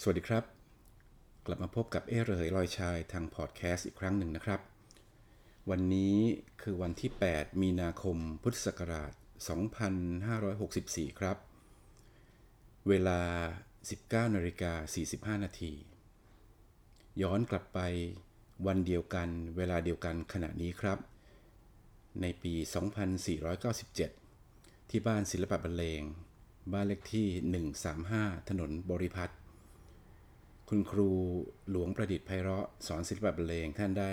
สวัสดีครับ กลับมาพบกับเอเรยลอยชายทางพอดแคสต์อีกครั้งหนึ่งนะครับ วันนี้คือวันที่ 8 มีนาคมพุทธศักราช 2564 ครับ เวลา 19นาฬิกา45 นาที ย้อนกลับไปวันเดียวกันเวลาเดียวกันขณะนี้ครับ ในปี 2497 ที่บ้านศิลปะบรรเลง บ้านเลขที่ 135 ถนนบริพัตร คุณครูหลวงประดิษฐ์ไพเราะสอนศิลปะบรรเลงท่านได้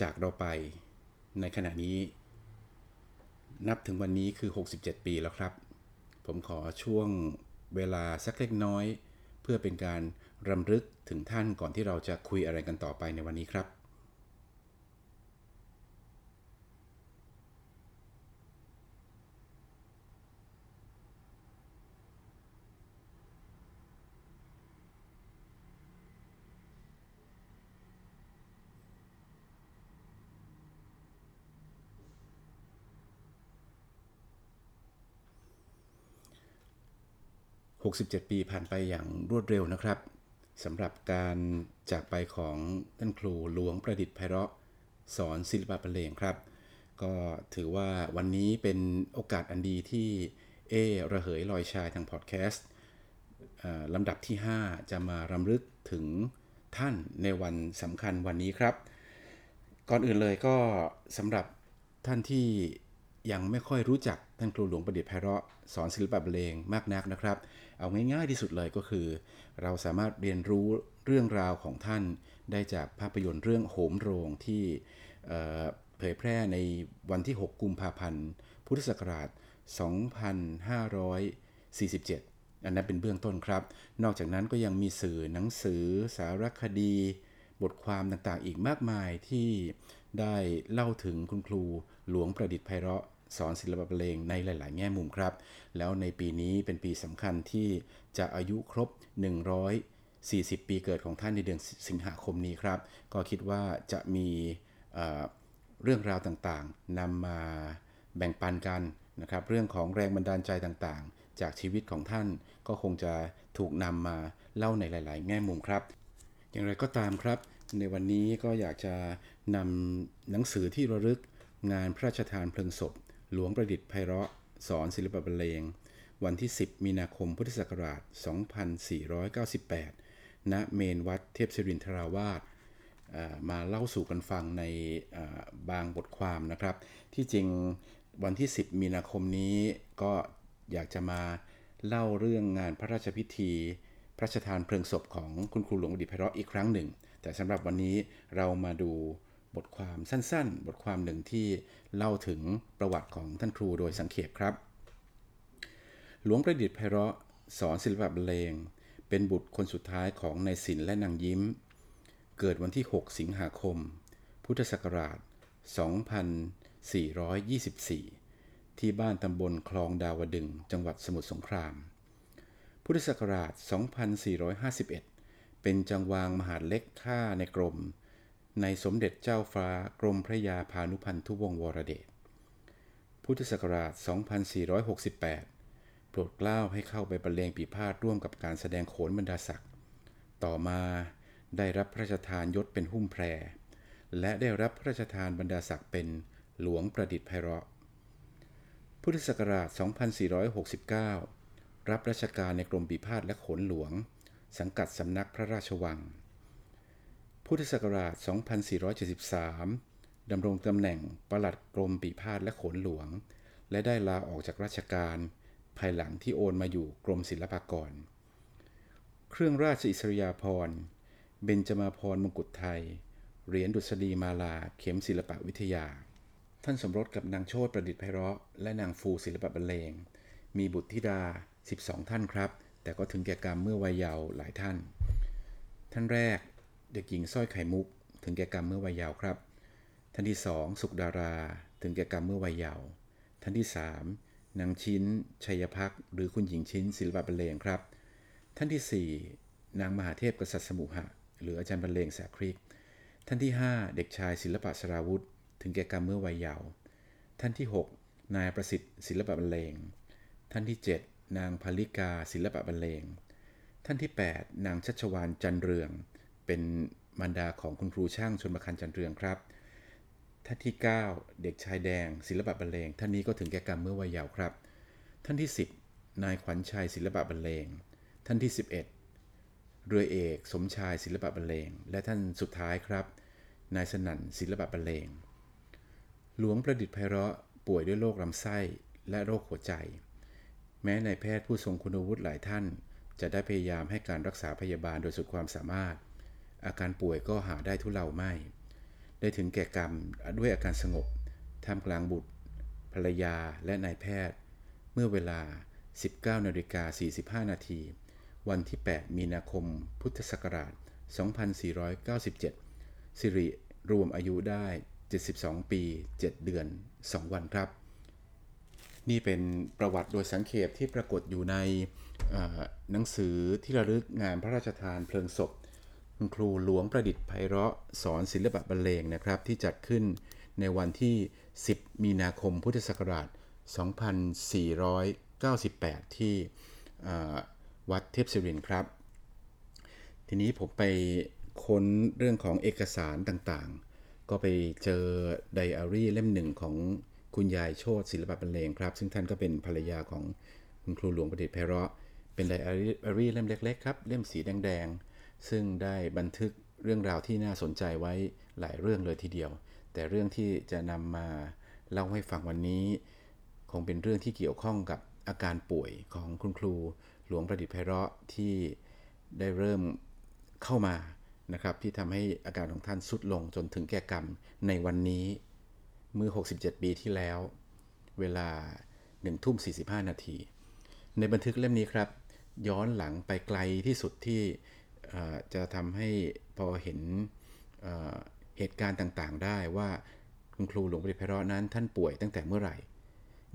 จากเราไปในขณะนี้ นับถึงวันนี้คือ 67 ปีแล้วครับ ผมขอช่วงเวลาสักเล็กน้อย เพื่อเป็นการรำลึกถึงท่านก่อนที่เราจะคุยอะไรกันต่อไปในวันนี้ครับ 67 ปีผ่านไปอย่างรวดเร็วนะครับสำหรับการจากไปของท่านครูหลวงประดิษฐ์ไพเราะสอนศิลปะบรรเลงครับ ก็ถือว่าวันนี้เป็นโอกาสอันดีที่เอระเหยลอยชายทางพอดแคสต์ลำดับที่ 5 จะมารำลึกถึงท่านในวันสำคัญวันนี้ครับ ก่อนอื่นเลยก็สำหรับท่านที่ ยังไม่ค่อยรู้จักท่านครูหลวงประดิษฐ์ไพเราะสอนศิลปะบรรเลงมากนักนะครับ เอาง่ายๆที่สุดเลยก็คือ เราสามารถเรียนรู้เรื่องราวของท่าน ได้จากภาพยนตร์เรื่องโหมโรงที่เผยแพร่ในวันที่ 6 กุมภาพันธ์ พุทธศักราช 2547 อันนั้นเป็นเบื้องต้นครับ นอกจากนั้นก็ยังมีสื่อหนังสือ สารคดี บทความต่างๆ อีกมากมายที่ได้เล่าถึงคุณครูหลวงประดิษฐ์ไพเราะ สอนศิลปะบรรเลงในหลาย ๆ แง่มุมครับ แล้วในปีนี้เป็นปีสำคัญที่จะอายุครบ 140 ปีเกิดของท่านในเดือนสิงหาคมนี้ครับ ก็คิดว่าจะมีเรื่องราวต่าง ๆนำมาแบ่งปันกันนะครับ เรื่องของแรงบันดาลใจต่าง ๆ จากชีวิตของท่านก็คงจะถูกนำมาเล่าในหลาย ๆ แง่มุมครับ อย่างไรก็ตามครับ ในวันนี้ก็อยากจะนำหนังสือที่ระลึกงานพระราชทานเพลิงศพ หลวงประดิษฐ์ไพเราะ สอนศิลปะบรรเลง วันที่ 10 มีนาคมพุทธศักราช 2498 ณ เมนวัดเทพศิรินทราวาสมาเล่าสู่กันฟังในบางบทความนะครับ ที่จริงวันที่ 10 มีนาคมนี้ก็อยากจะมาเล่าเรื่องงานพระราชพิธี พระราชทานเพลิงศพของคุณครูหลวงประดิษฐ์ไพเราะอีกครั้งหนึ่ง แต่สำหรับวันนี้เรามาดู บทความสั้นๆ บทความหนึ่งที่เล่าถึงประวัติของท่านครูโดยสังเขปครับ หลวงประดิษฐ์ไพเราะสอนศิลปะบรรเลง เป็นบุตรคนสุดท้ายของนายศิลและนางยิ้ม เกิดวันที่ 6 สิงหาคม พุทธศักราช 2424 ที่บ้านตำบลคลองดาวดึง จังหวัดสมุทรสงคราม พุทธศักราช 2451 เป็นจังหวางมหาดเล็กข้าในกรม ในสมเด็จเจ้าฟ้ากรมพระยาพานุพันธุวงศ์วรเดช พุทธศักราช 2468 โปรดเกล้าให้เข้าไปบรรเลงปีพาทร่วมกับการแสดงโขนบรรดาศักดิ์ต่อมาได้รับพระราชทานยศเป็นหุ้มแพร และได้รับพระราชทานบรรดาศักดิ์เป็นหลวงประดิษฐ์ไพเราะ พุทธศักราช 2469 รับราชการในกรมปีพาทและโขนหลวง สังกัดสำนักพระราชวัง พุทธศักราช 2473 ดำรงตำแหน่งปลัดกรมปีพาทและขนหลวง และได้ลาออกจากราชการ ภายหลังที่โอนมาอยู่กรมศิลปากร เครื่องราชอิสริยาภรณ์เบญจมาพรมงกุฎไทย เหรียญดุษฎีมาลา เข็มศิลปวิทยา ท่านสมรสกับนางโชตประดิษฐ์ไพเราะ และนางฟูศิลปะบรรเลง มีบุตรธิดา 12 ท่านครับ แต่ก็ถึงแก่กรรมเมื่อวัยเยาว์หลายท่าน ท่านแรก เด็กหญิงสร้อยไข่มุก ถึงแก่กรรมเมื่อวัยเยาว์ครับ ท่านที่สองสุขดารา ถึงแก่กรรมเมื่อวัยเยาว์ท่านที่สามนางชิ้น ชัยพักหรือคุณหญิงชิ้นศิลปะบรรเลงครับ ท่านที่สี่นางมหาเทพกษัตริย์สมุหะหรืออาจารย์บรรเลงแสคริก ท่านที่ห้าเด็กชายศิลปะสราวุธ ถึงแก่กรรมเมื่อวัยเยาว์ท่านที่หกนายประสิทธิ์ศิลปะบรรเลง ท่านที่เจ็ดนางพลิกาศิลปะบรรเลง ท่านที่ 8 นางชัชวานจันเรือง เป็นมารดาของคุณครูช่างชนประคันจันเรืองครับ ท่านที่ 9 เด็กชายแดง ศิลปะบรรเลงท่านนี้ก็ถึงแก่กรรมเมื่อวัยเยาว์ครับ ท่านที่ 10 นายขวัญชัยศิลปะบรรเลง ท่านที่ 11 เรือเอก สมชายศิลปะบรรเลง และท่านสุดท้ายครับ นายสนั่นศิลปะบรรเลง หลวงประดิษฐ์ไพเราะป่วยด้วยโรคลำไส้และโรคหัวใจ แม้นายแพทย์ผู้ทรงคุณวุฒิหลายท่าน จะได้พยายามให้การรักษาพยาบาลโดยสุดความสามารถ อาการป่วยก็หาได้ทุเลาไม่ ได้ถึงแก่กรรมด้วยอาการสงบท่ามกลางบุตร ภรรยาและนายแพทย์ เมื่อเวลา 19นาฬิกา45 นาที วันที่ 8 มีนาคม พุทธศักราช 2497 สิริรวมอายุได้ 72 ปี 7 เดือน 2 วันครับ นี่เป็นประวัติโดยสังเขปที่ปรากฏอยู่ในหนังสือที่ระลึกงานพระราชทานเพลิงศพ คุณครูหลวงประดิษฐ์ไพเราะสอนศิลปะบรรเลงนะครับ ที่จัดขึ้นในวันที่ 10 มีนาคมพุทธศักราช 2498 ที่วัดเทพศิรินครับ ทีนี้ผมไปค้นเรื่องของเอกสารต่างๆ ก็ไปเจอไดอารี่เล่มหนึ่งของคุณยายโชติศิลปะบรรเลงครับ ซึ่งท่านก็เป็นภรรยาของคุณครูหลวงประดิษฐ์ไพเราะ เป็นไดอารี่เล่มเล็กๆครับ เล่มสีแดงๆ ซึ่งได้บันทึกเรื่องราวที่น่าสนใจไว้หลายเรื่องเลยทีเดียว แต่เรื่องที่จะนำมาเล่าให้ฟังวันนี้ คงเป็นเรื่องที่เกี่ยวข้องกับอาการป่วยของคุณครู หลวงประดิษฐ์ไพเราะที่ได้เริ่มเข้ามานะครับ ที่ทำให้อาการของท่านสุดลงจนถึงแก่กรรมในวันนี้เมื่อ 67 ปีที่แล้ว เวลา1ทุ่ม45 นาที ในบันทึกเล่มนี้ครับ ย้อนหลังไปไกลที่สุดที่ จะทำให้พอเห็นเหตุการณ์ต่างๆ ได้ว่าคุณครูหลวงประดิษฐ์ไพรนั้นท่านป่วยตั้งแต่เมื่อไหร่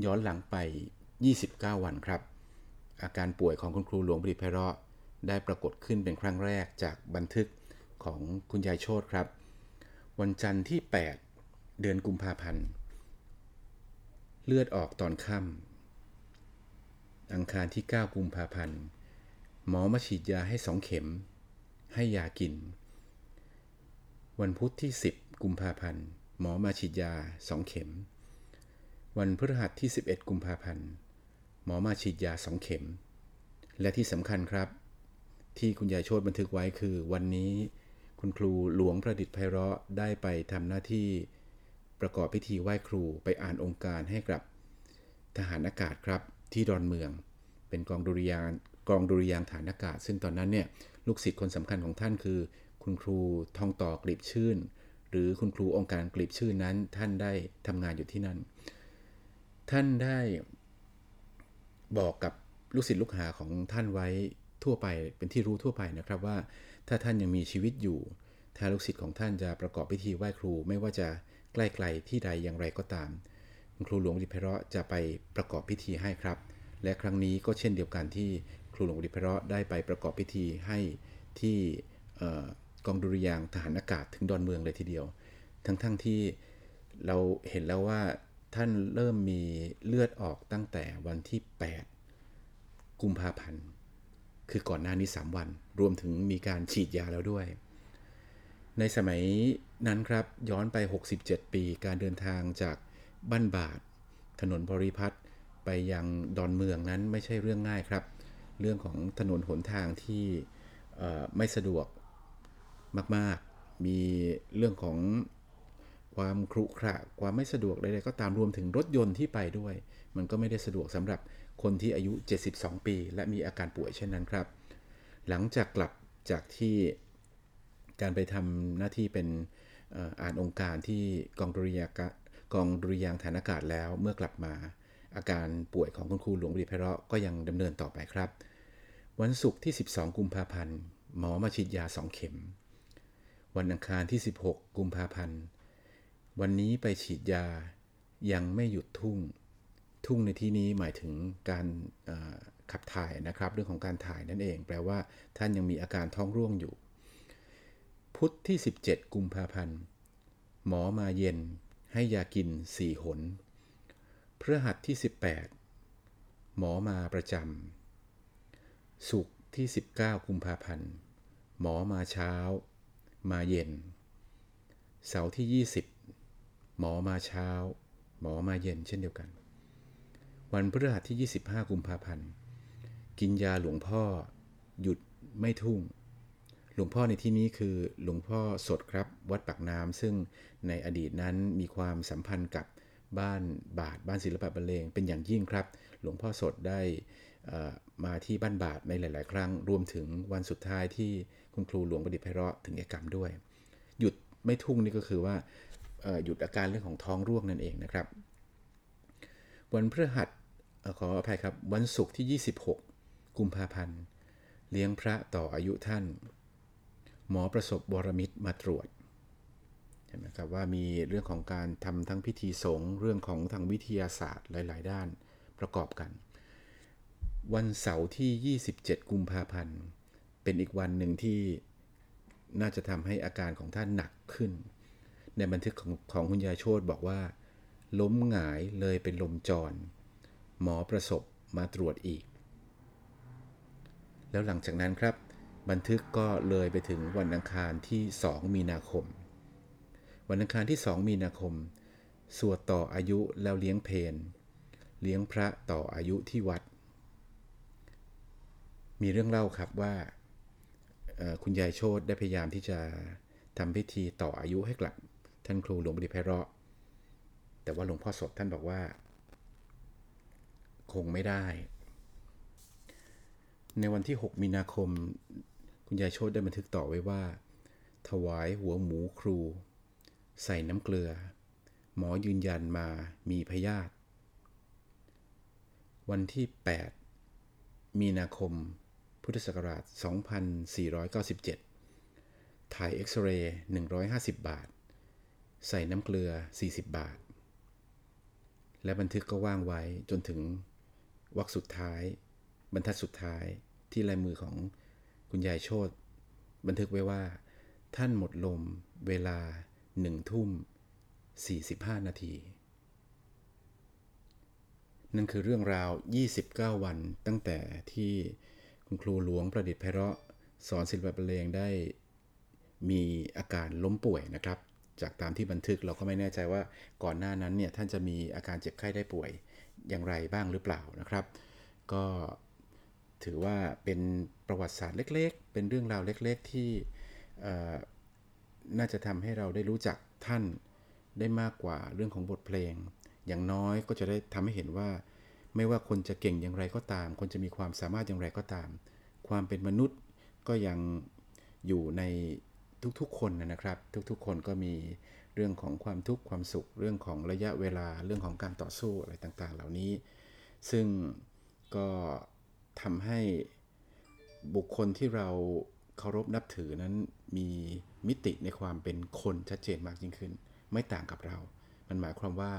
ย้อนหลังไป 29 วันครับ อาการป่วยของคุณครูหลวงประดิษฐ์ไพรได้ปรากฏขึ้นเป็นครั้งแรกจากบันทึกของคุณยายโชตครับ วันจันทร์ที่ 8 เดือนกุมภาพันธ์ เลือดออกตอนค่ำอังคารที่ 9 กุมภาพันธ์ หมอมาฉีดยาให้สองเข็ม ให้ยากิน วันพุธที่ 10 กุมภาพันธ์ หมอมาฉีดยาสองเข็ม วันพฤหัสที่ 11 กุมภาพันธ์ หมอมาฉีดยาสองเข็ม และที่สำคัญครับ ที่คุณยายโชตบันทึกไว้คือวันนี้คุณครูหลวงประดิษฐ์ไพเราะได้ไปทำหน้าที่ประกอบพิธีไหว้ครูไปอ่านองค์การให้กับทหารอากาศครับที่ดอนเมือง เป็นกองดุริยางกองดุริยางฐานอากาศ ซึ่งตอนนั้นเนี่ย ลูกศิษย์คนสำคัญของท่านคือ คุณครูทองต่อกลีบชื่น หรือคุณครูองค์การกลีบชื่นนั้น ท่านได้ทำงานอยู่ที่นั่น ท่านได้บอกกับลูกศิษย์ลูกหาของท่านไว้ทั่วไปเป็นที่รู้ทั่วไปนะครับว่า ถ้าท่านยังมีชีวิตอยู่ ถ้าลูกศิษย์ของท่านจะประกอบพิธีไหว้ครู ไม่ว่าจะใกล้ๆที่ใดอย่างไรก็ตามครูหลวงดิเพระจะไปประกอบพิธีให้ครับ และครั้งนี้ก็เช่นเดียวกันที่ครูหลวงดิเพระได้ไปประกอบพิธีให้ที่กองดุริยางทหารอากาศถึงดอนเมืองเลยทีเดียว ทั้งๆทที่เราเห็นแล้วว่าท่านเริ่มมีเลือดออกตั้งแต่วันที่ 8 กุมภาพันธ์ คือก่อนหน้านี้ 3 วัน รวมถึงมีการฉีดยาแล้วด้วย ในสมัยนั้นครับย้อนไป 67 ปีการเดินทางจากบ้านบาทถนนบริพัตร ไปยังดอนเมืองนั้นไม่ใช่เรื่องง่ายครับ เรื่องของถนนหนทางที่ไม่สะดวกมาก ๆ มีเรื่องของความครุขระความไม่สะดวกใดๆก็ตามรวมถึงรถยนต์ที่ไปด้วย มันก็ไม่ได้สะดวกสำหรับคนที่อายุ 72 ปี และมีอาการป่วยเช่นนั้นครับ หลังจากกลับจากที่การไปทำหน้าที่เป็นอ่านองค์การที่กองดุริยางกองดุริยางฐานอากาศแล้วเมื่อกลับมา อาการป่วยของคุณครูหลวงบริเพราะก็ยังดำเนินต่อไปครับ วันศุกร์ที่ 12 กุมภาพันธ์ หมอมาฉีดยา 2 เข็ม วันอังคารที่ 16 กุมภาพันธ์ วันนี้ไปฉีดยายังไม่หยุดทุ่ง ทุ่งในที่นี้หมายถึงการขับถ่ายนะครับ เรื่องของการถ่ายนั่นเอง แปลว่าท่านยังมีอาการท้องร่วงอยู่ พุธที่ 17 กุมภาพันธ์ หมอมาเย็นให้ยากินสี่หน พฤหัสที่ 18 หมอมาประจำสุกที่ 19 กุมภาพันธ์ หมอมาเช้า มาเย็น เสาร์ที่ 20 หมอมาเช้า หมอมาเย็นเช่นเดียวกัน วันพฤหัสที่ 25 กุมภาพันธ์ กินยาหลวงพ่อ หยุดไม่ทุ่ง หลวงพ่อในที่นี้คือหลวงพ่อสดครับวัดปากน้ำซึ่งในอดีตนั้นมีความสัมพันธ์กับ บ้านบาทบ้านศิลปะบรรเลงเป็นอย่างยิ่งครับ หลวงพ่อสดได้มาที่บ้านบาทในหลาย ๆ ครั้ง รวมถึงวันสุดท้ายที่คุณครูหลวงประดิษฐ์ไพเราะถึงแก่กรรมด้วย หยุดไม่ทุ่งนี่ก็คือว่าหยุดอาการเรื่องของท้องร่วงนั่นเองนะครับ วันพฤหัสขออภัยครับ วันศุกร์ที่ 26 กุมภาพันธ์ เลี้ยงพระต่ออายุท่าน หมอประสบบรมิตรมาตรวจ เห็นไหมครับว่ามีเรื่องของการทำทั้งพิธีสงฆ์เรื่องของทางวิทยาศาสตร์หลาย ๆ ด้านประกอบกัน วันเสาร์ที่ 27 กุมภาพันธ์ เป็นอีกวันหนึ่งที่น่าจะทำให้อาการของท่านหนักขึ้น ในบันทึกของของคุณยายโชตบอกว่า ล้มหงายเลยเป็นลมจร หมอประสบมาตรวจอีก แล้วหลังจากนั้นครับ บันทึกก็เลยไปถึงวันอังคารที่ 2 มีนาคม วันอังคารที่ 2 มีนาคม สวดต่ออายุแล้วเลี้ยงเพนเลี้ยงพระต่ออายุที่วัด มีเรื่องเล่าครับว่าคุณยายโชตได้พยายามที่จะทำพิธีต่ออายุให้กลับ ท่านครูหลวงบดิไพราะ แต่ว่าหลวงพ่อสดท่านบอกว่า คงไม่ได้ ในวันที่ 6 มีนาคม คุณยายโชตได้บันทึกต่อไว้ว่า ถวายหัวหมูครู ใส่น้ำเกลือ หมอยืนยันมามีพยาธิ วันที่ 8 มีนาคม พุทธศักราช 2497 ถ่ายเอ็กซเรย์ 150 บาท ใส่น้ำเกลือ 40 บาท และบันทึกก็ว่างไว้จนถึงวรรคสุดท้าย บรรทัดสุดท้ายที่ลายมือของคุณยายโชตบันทึกไว้ว่า ท่านหมดลมเวลา หนึ่งทุ่ม45นาที นั่นคือเรื่องราว 29 วันตั้งแต่ที่คุณครูหลวงประดิษฐ์ไพเราะสอนศิลปะบรรเลงได้มีอาการล้มป่วยนะครับ จากตามที่บันทึกเราก็ไม่แน่ใจว่าก่อนหน้านั้นเนี่ยท่านจะมีอาการเจ็บไข้ได้ป่วยอย่างไรบ้างหรือเปล่านะครับ ก็ถือว่าเป็นประวัติศาสตร์เล็ก ๆ เป็นเรื่องราวเล็ก ๆ ที่ น่าจะทำให้เราได้รู้จักท่านได้มากกว่าเรื่องของบทเพลง อย่างน้อยก็จะได้ทำให้เห็นว่า ไม่ว่าคนจะเก่งอย่างไรก็ตาม คนจะมีความสามารถอย่างไรก็ตาม ความเป็นมนุษย์ก็ยังอยู่ในทุกๆคนนะครับ ทุกๆ คนก็มีเรื่องของความทุกข์ความสุข เรื่องของระยะเวลาเรื่องของการต่อสู้อะไรต่างๆ เหล่านี้ ซึ่งก็ทำให้บุคคลที่เราเคารพนับถือนั้น มีมิติในความเป็นคนชัดเจนมากยิ่งขึ้น ไม่ต่างกับเรา มันหมายความว่า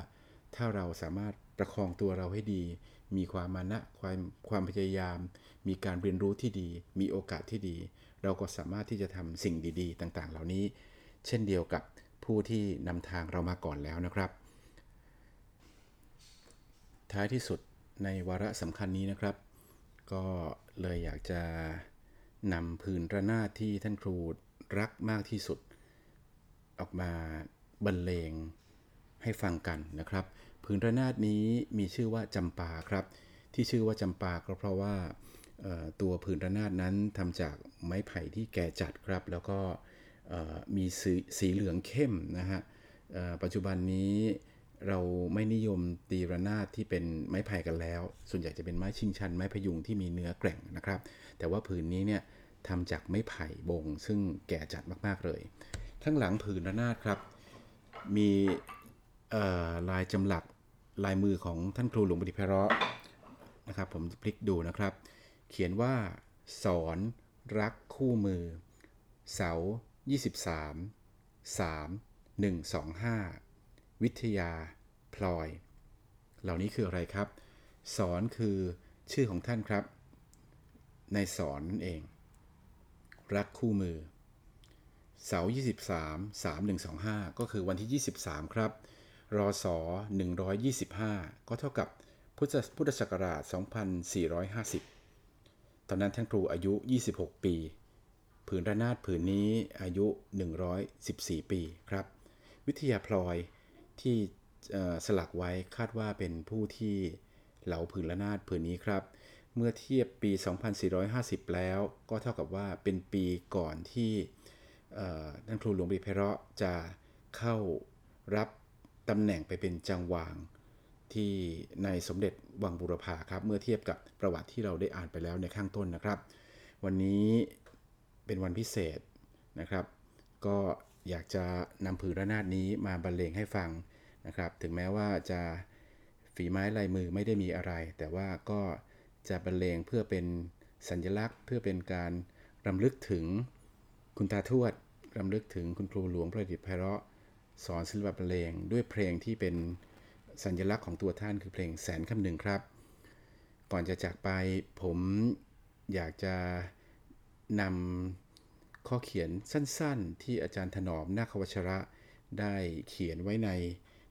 ถ้าเราสามารถประคองตัวเราให้ดี มีความมานะความความพยายาม มีการเรียนรู้ที่ดี มีโอกาสที่ดี เราก็สามารถที่จะทำสิ่งดี ๆ ต่างๆ เหล่านี้ เช่นเดียวกับผู้ที่นำทางเรามาก่อนแล้วนะครับ ท้ายที่สุดในวาระสำคัญนี้นะครับ ก็เลยอยากจะนำพื้นระนาดที่ท่านครู รักมากที่สุด ออกมาบรรเลงให้ฟังกันนะครับผืนระนาดนี้มีชื่อว่าจำปาครับ ที่ชื่อว่าจำปาก็เพราะว่าตัวผืนระนาดนั้นทำจากไม้ไผ่ที่แก่จัดครับ แล้วก็มีสสีเหลืองเข้มนะฮะปัจจุบันนี้เราไม่นิยมตีระนาดที่เป็นไม้ไผ่กันแล้ว ส่วนใหญ่จะเป็นไม้ชิงชัน ไม้พยุงที่มีเนื้อแกร่งนะครับ แต่ว่าผืนนี้เนี่ย ทำจากไม้ไผ่บง ซึ่งแก่จัดมาก ๆ เลยข้างหลังผืนระนาดครับ มีลายจำหลักลายมือของท่านครูหลวงปฏิเพราะนะครับ ผมพลิกดูนะครับ เขียนว่า สอนรักคู่มือ เสา 23 3 1 2 5 วิทยา พลอย เหล่านี้คืออะไรครับ สอนคือชื่อของท่านครับ ในสอนนั่นเอง รักคู่มือ เสาร์23 3 1 2 5 ก็คือวันที่ 23 ครับ รอศ125 ก็เท่ากับพุทธพุทธศักราช 2450อนนั้นท่านครูอายุ 26 ปีผืนระนาดผืนนี้อายุ 114 ปีครับ วิทยาพลอยที่สลักไว้คาดว่าเป็นผู้ที่เหลาผืนระนาดผืนนี้ครับ เมื่อเทียบปี 2450 แล้ว ก็เท่ากับว่าเป็นปีก่อนที่ท่านครูหลวงบีเพราะจะเข้ารับตำแหน่งไปเป็นจังหวางที่ในสมเด็จวังบุรพาครับ เมื่อเทียบกับประวัติที่เราได้อ่านไปแล้วในข้างต้นนะครับ วันนี้เป็นวันพิเศษนะครับ ก็อยากจะนำผืนระนาดนี้มาบรรเลงให้ฟังนะครับ ถึงแม้ว่าจะฝีไม้ลายมือไม่ได้มีอะไร แต่ว่าก็ จะบรรเลงเพื่อเป็นสัญลักษณ์ เพื่อเป็นการรำลึกถึงคุณตาทวดรำลึกถึงคุณครูหลวงประดิษฐ์ไพเราะ สอนศิลปะบรรเลงด้วยเพลงที่เป็นสัญลักษณ์ของตัวท่านคือเพลงแสนคำหนึ่งครับ ก่อนจะจากไปผมอยากจะนำข้อเขียนสั้นๆ ที่อาจารย์ถนอมนาควัชระได้เขียนไว้ใน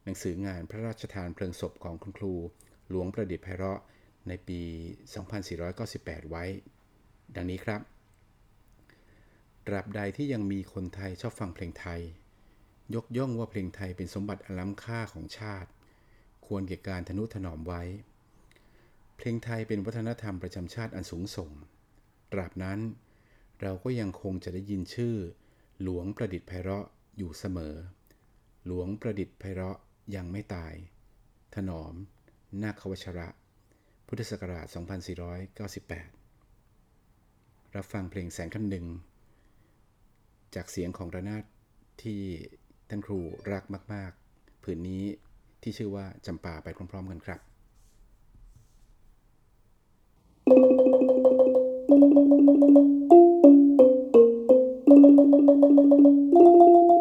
หนังสืองานพระราชทานเพลิงศพของคุณครูหลวงประดิษฐ์ไพเราะ ในปี 2498 ไว้ ดังนี้ครับ ตราบใดที่ยังมีคนไทยชอบฟังเพลงไทย ยกย่องว่าเพลงไทยเป็นสมบัติอันล้ำค่าของชาติ ควรแก่การทนุถนอมไว้ เพลงไทยเป็นวัฒนธรรมประจำชาติอันสูงส่ง ตราบนั้น เราก็ยังคงจะได้ยินชื่อ หลวงประดิษฐ์ไพเราะอยู่เสมอ หลวงประดิษฐ์ไพเราะยังไม่ตาย ถนอม นาควัชระ พุทธศักราช 2498 รับฟังเพลงแสงคำหนึ่ง จากเสียงของระนาดที่ท่านครูรักมาก ๆ ผืนนี้ที่ชื่อว่าจำปาไปพร้อม ๆ กันครับ Thank